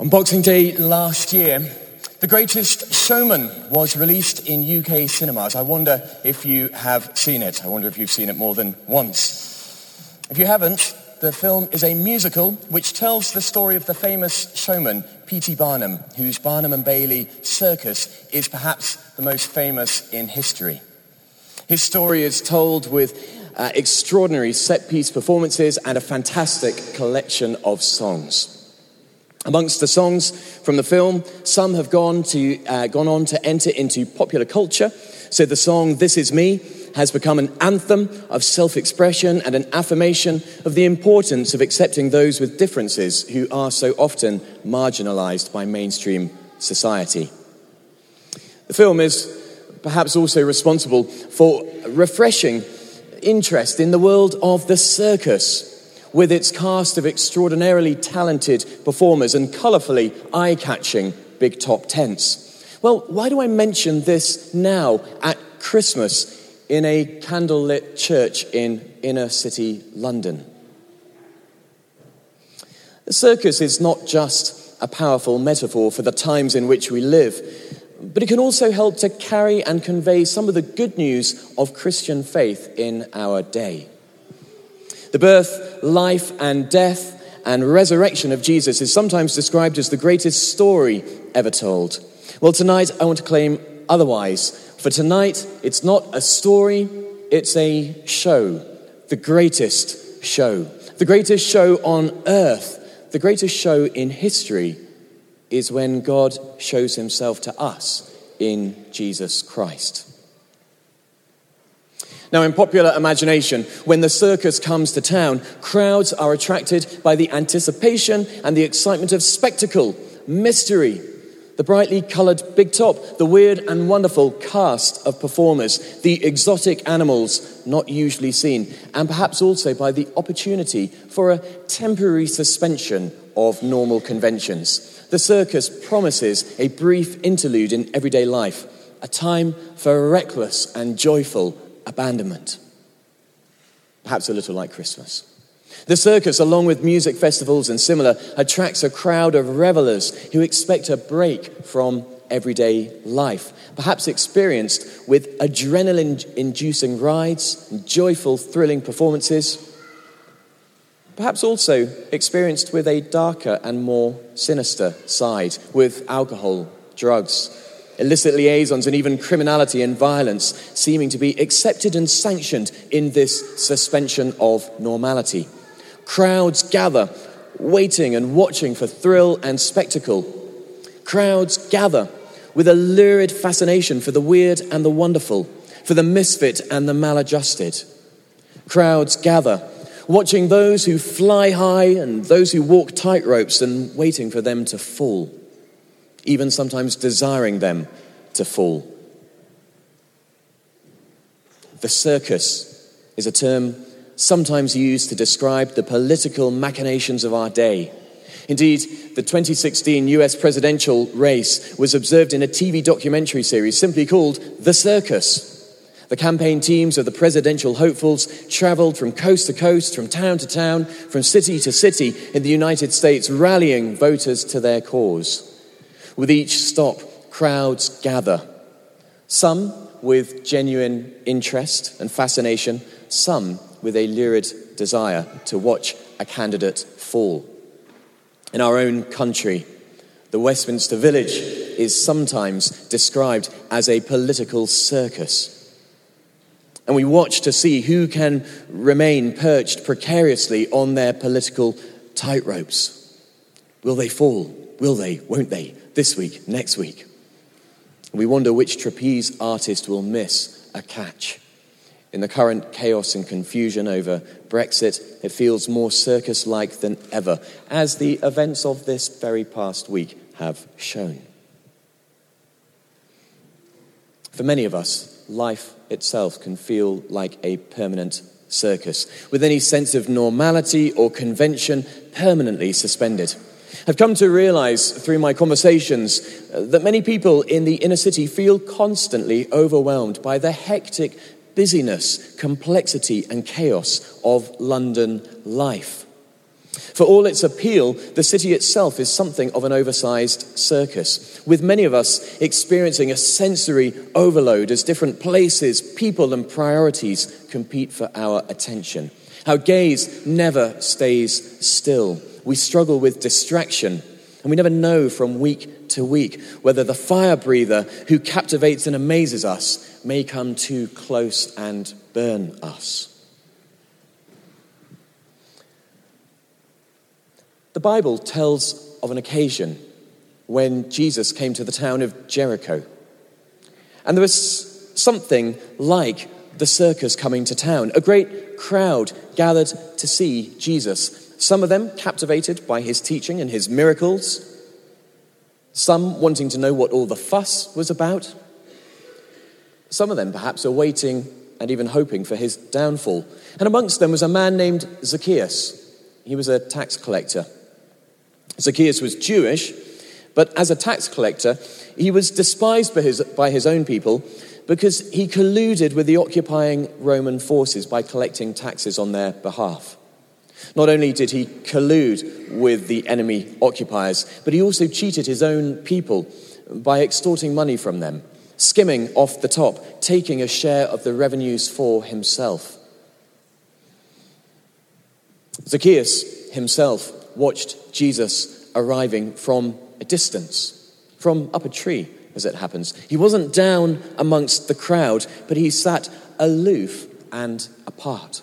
On Boxing Day last year, The Greatest Showman was released in UK cinemas. I wonder if you have seen it. I wonder if you've seen it more than once. If you haven't, the film is a musical which tells the story of the famous showman P.T. Barnum, whose Barnum and Bailey circus is perhaps the most famous in history. His story is told with uh, extraordinary set piece performances and a fantastic collection of songs. Amongst the songs from the film, some have gone, to, uh, gone on to enter into popular culture. So the song This Is Me has become an anthem of self expression and an affirmation of the importance of accepting those with differences who are so often marginalized by mainstream society. The film is perhaps also responsible for refreshing interest in the world of the circus with its cast of extraordinarily talented performers and colourfully eye catching big top tents. Well, why do I mention this now at Christmas in a candlelit church in inner city London? The circus is not just a powerful metaphor for the times in which we live, but it can also help to carry and convey some of the good news of Christian faith in our day. The birth, life, and death and resurrection of Jesus is sometimes described as the greatest story ever told. Well, tonight I want to claim otherwise. For tonight, it's not a story, it's a show. The greatest show. The greatest show on earth, the greatest show in history is when God shows himself to us in Jesus Christ. Now, in popular imagination, when the circus comes to town, crowds are attracted by the anticipation and the excitement of spectacle, mystery, the brightly coloured big top, the weird and wonderful cast of performers, the exotic animals not usually seen, and perhaps also by the opportunity for a temporary suspension of normal conventions. The circus promises a brief interlude in everyday life, a time for reckless and joyful abandonment. Perhaps a little like Christmas. The circus, along with music festivals and similar, attracts a crowd of revelers who expect a break from everyday life, perhaps experienced with adrenaline inducing rides, joyful, thrilling performances, perhaps also experienced with a darker and more sinister side, with alcohol, drugs, illicit liaisons, and even criminality and violence seeming to be accepted and sanctioned in this suspension of normality. Crowds gather, waiting and watching for thrill and spectacle. Crowds gather with a lurid fascination for the weird and the wonderful, for the misfit and the maladjusted. Crowds gather, watching those who fly high and those who walk tightropes and waiting for them to fall even sometimes desiring them to fall. The circus is a term sometimes used to describe the political machinations of our day. Indeed, the 2016 US presidential race was observed in a TV documentary series simply called The Circus. The campaign teams of the presidential hopefuls traveled from coast to coast, from town to town, from city to city in the United States, rallying voters to their cause. With each stop, crowds gather. Some with genuine interest and fascination, some with a lurid desire to watch a candidate fall. In our own country, the Westminster Village is sometimes described as a political circus. And we watch to see who can remain perched precariously on their political tightropes. Will they fall? Will they? Won't they? this week, next week. We wonder which trapeze artist will miss a catch. In the current chaos and confusion over Brexit, it feels more circus like than ever, as the events of this very past week have shown. For many of us, life itself can feel like a permanent circus, with any sense of normality or convention permanently suspended. I've come to realize through my conversations uh, that many people in the inner city feel constantly overwhelmed by the hectic busyness, complexity, and chaos of London life. For all its appeal, the city itself is something of an oversized circus, with many of us experiencing a sensory overload as different places, people, and priorities compete for our attention. Our gaze never stays still. We struggle with distraction, and we never know from week to week whether the fire breather who captivates and amazes us may come too close and burn us. The Bible tells of an occasion when Jesus came to the town of Jericho. And there was something like the circus coming to town. A great crowd gathered to see Jesus. Some of them captivated by his teaching and his miracles, some wanting to know what all the fuss was about. Some of them perhaps awaiting and even hoping for his downfall. And amongst them was a man named Zacchaeus. He was a tax collector. Zacchaeus was Jewish, but as a tax collector, he was despised by his, by his own people because he colluded with the occupying Roman forces by collecting taxes on their behalf. Not only did he collude with the enemy occupiers, but he also cheated his own people by extorting money from them, skimming off the top, taking a share of the revenues for himself. Zacchaeus himself watched Jesus arriving from a distance, from up a tree, as it happens. He wasn't down amongst the crowd, but he sat aloof and apart.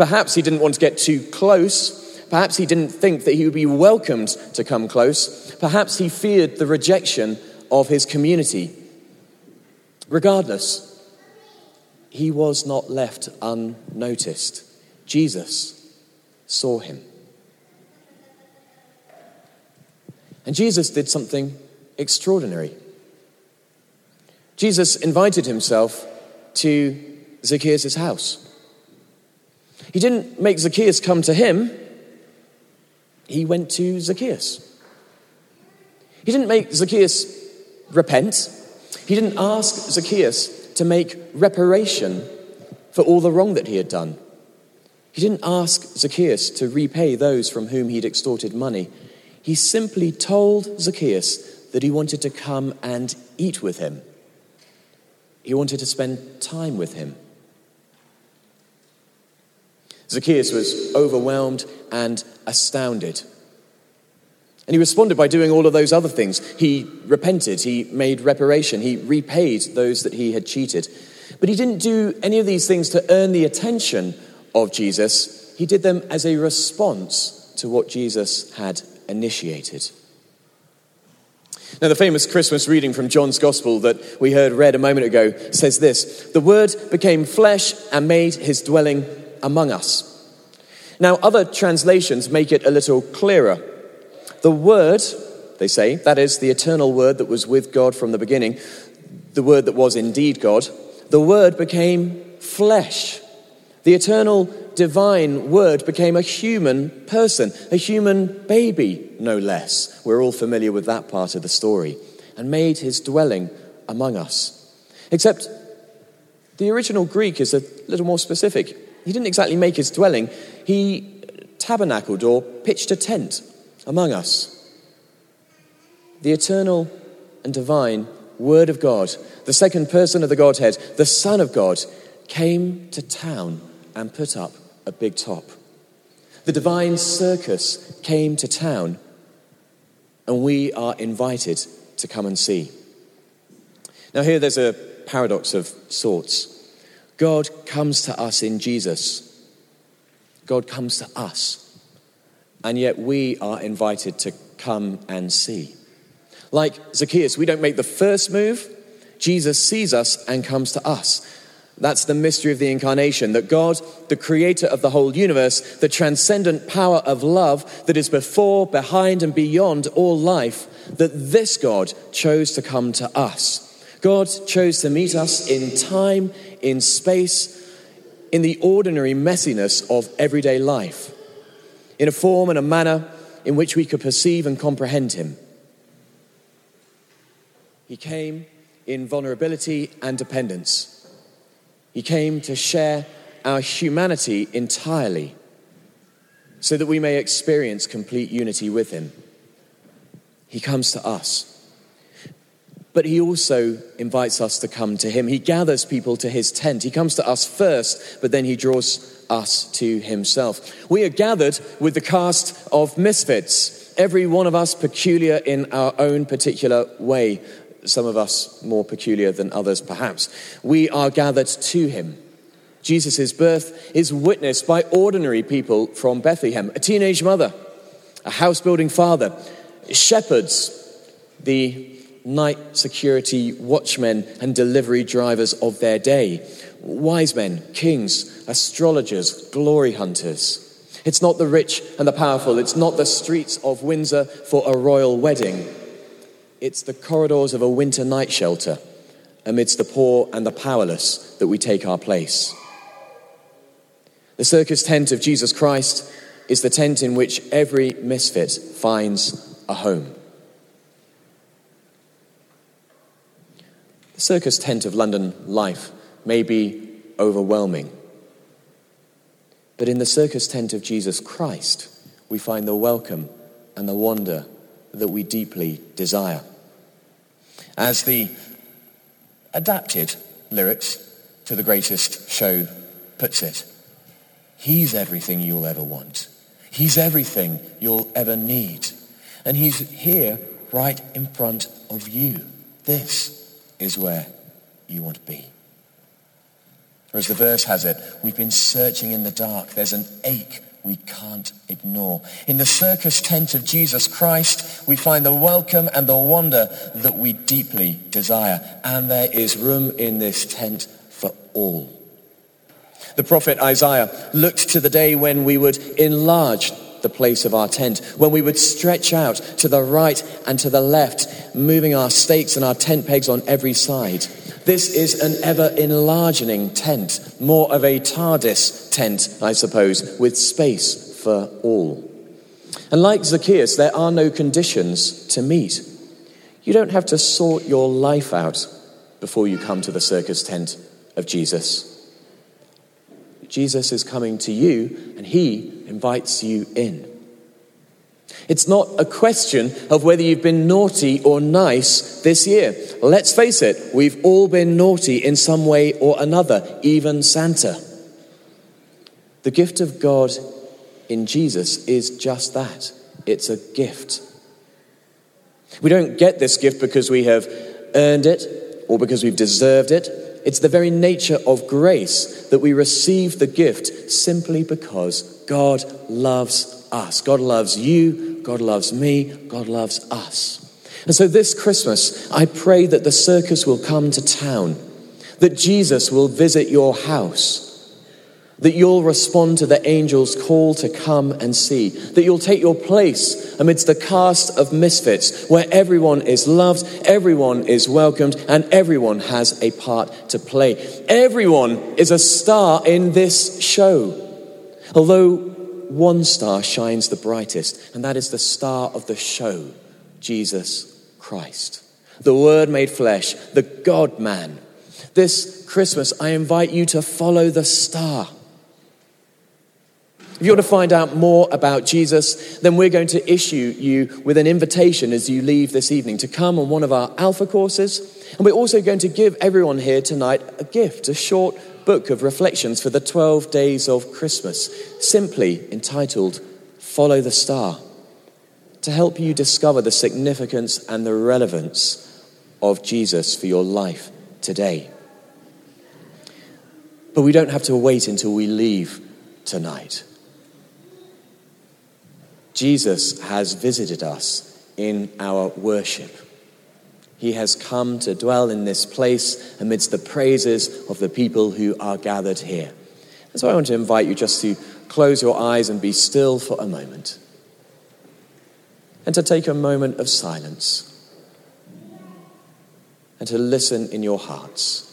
Perhaps he didn't want to get too close. Perhaps he didn't think that he would be welcomed to come close. Perhaps he feared the rejection of his community. Regardless, he was not left unnoticed. Jesus saw him. And Jesus did something extraordinary. Jesus invited himself to Zacchaeus' house. He didn't make Zacchaeus come to him, he went to Zacchaeus. He didn't make Zacchaeus repent, he didn't ask Zacchaeus to make reparation for all the wrong that he had done. He didn't ask Zacchaeus to repay those from whom he'd extorted money. He simply told Zacchaeus that he wanted to come and eat with him. He wanted to spend time with him. Zacchaeus was overwhelmed and astounded. And he responded by doing all of those other things. He repented, he made reparation, he repaid those that he had cheated. But he didn't do any of these things to earn the attention of Jesus, he did them as a response to what Jesus had initiated. Now, the famous Christmas reading from John's Gospel that we heard read a moment ago says this The Word became flesh and made his dwelling among us. Now, other translations make it a little clearer. The Word, they say, that is the eternal Word that was with God from the beginning, the Word that was indeed God, the Word became flesh. The eternal divine word became a human person, a human baby, no less. We're all familiar with that part of the story, and made his dwelling among us. Except the original Greek is a little more specific. He didn't exactly make his dwelling, he tabernacled or pitched a tent among us. The eternal and divine Word of God, the second person of the Godhead, the Son of God, came to town and put up a big top. The divine circus came to town, and we are invited to come and see. Now, here there's a paradox of sorts. God comes to us in Jesus, God comes to us, and yet we are invited to come and see. Like Zacchaeus, we don't make the first move, Jesus sees us and comes to us. That's the mystery of the incarnation that God, the creator of the whole universe, the transcendent power of love that is before, behind, and beyond all life, that this God chose to come to us. God chose to meet us in time, in space, in the ordinary messiness of everyday life, in a form and a manner in which we could perceive and comprehend Him. He came in vulnerability and dependence. He came to share our humanity entirely. so that we may experience complete unity with him. He comes to us. But he also invites us to come to him. He gathers people to his tent. He comes to us first, but then he draws us to himself. We are gathered with the cast of misfits, every one of us peculiar in our own particular way, some of us more peculiar than others, perhaps. We are gathered to him. Jesus' birth is witnessed by ordinary people from Bethlehem a teenage mother, a house building father, shepherds, the night security watchmen and delivery drivers of their day, wise men, kings, astrologers, glory hunters. It's not the rich and the powerful, it's not the streets of Windsor for a royal wedding. It's the corridors of a winter night shelter amidst the poor and the powerless that we take our place. The circus tent of Jesus Christ is the tent in which every misfit finds a home. The circus tent of London life may be overwhelming. But in the circus tent of Jesus Christ, we find the welcome and the wonder that we deeply desire. As the adapted lyrics to the greatest show puts it, He's everything you'll ever want. He's everything you'll ever need. And He's here right in front of you. This is where you want to be. Or as the verse has it, we've been searching in the dark. There's an ache we can't ignore. In the circus tent of Jesus Christ, we find the welcome and the wonder that we deeply desire. And there is room in this tent for all. The prophet Isaiah looked to the day when we would enlarge the place of our tent, when we would stretch out to the right and to the left, moving our stakes and our tent pegs on every side. This is an ever enlarging tent, more of a TARDIS tent, I suppose, with space for all. And like Zacchaeus, there are no conditions to meet. You don't have to sort your life out before you come to the circus tent of Jesus. Jesus is coming to you and he invites you in. It's not a question of whether you've been naughty or nice this year. Let's face it, we've all been naughty in some way or another, even Santa. The gift of God in Jesus is just that it's a gift. We don't get this gift because we have earned it or because we've deserved it. It's the very nature of grace that we receive the gift simply because God loves us. God loves you. God loves me. God loves us. And so this Christmas, I pray that the circus will come to town, that Jesus will visit your house that you'll respond to the angel's call to come and see, that you'll take your place amidst the cast of misfits where everyone is loved, everyone is welcomed, and everyone has a part to play. Everyone is a star in this show. Although one star shines the brightest, and that is the star of the show, Jesus Christ. The Word made flesh, the God man. This Christmas, I invite you to follow the star. If you want to find out more about Jesus, then we're going to issue you with an invitation as you leave this evening to come on one of our Alpha courses. And we're also going to give everyone here tonight a gift, a short book of reflections for the 12 days of Christmas, simply entitled Follow the Star, to help you discover the significance and the relevance of Jesus for your life today. But we don't have to wait until we leave tonight. Jesus has visited us in our worship. He has come to dwell in this place amidst the praises of the people who are gathered here. And so I want to invite you just to close your eyes and be still for a moment. And to take a moment of silence. And to listen in your hearts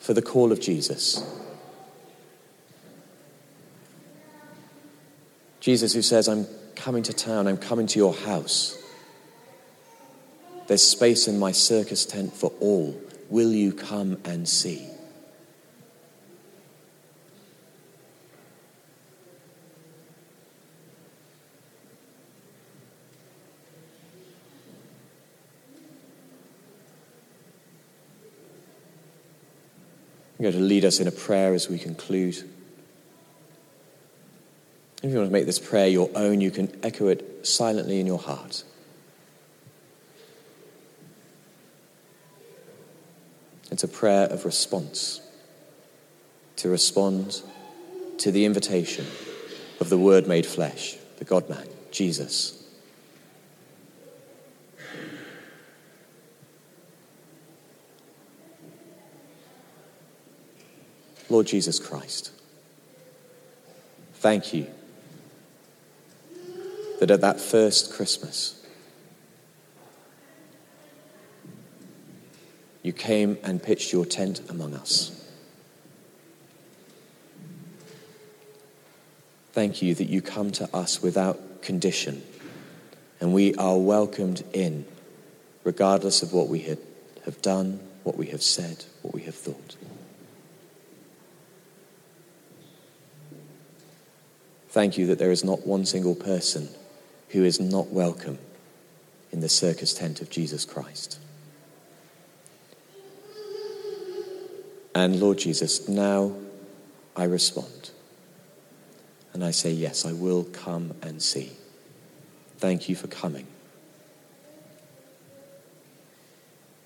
for the call of Jesus. Jesus who says, I'm coming to town, I'm coming to your house. There's space in my circus tent for all. Will you come and see? I'm going to lead us in a prayer as we conclude. If you want to make this prayer your own, you can echo it silently in your heart. It's a prayer of response to respond to the invitation of the Word made flesh, the God man, Jesus. Lord Jesus Christ, thank you that at that first Christmas, you came and pitched your tent among us. Thank you that you come to us without condition and we are welcomed in, regardless of what we have done, what we have said, what we have thought. Thank you that there is not one single person who is not welcome in the circus tent of Jesus Christ. And Lord Jesus, now I respond. And I say, Yes, I will come and see. Thank you for coming.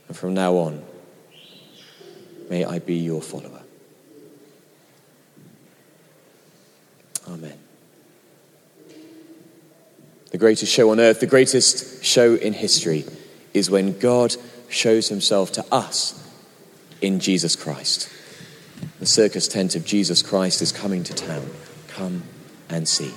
And from now on, may I be your follower. Amen. The greatest show on earth, the greatest show in history, is when God shows himself to us in Jesus Christ. The circus tent of Jesus Christ is coming to town. Come and see.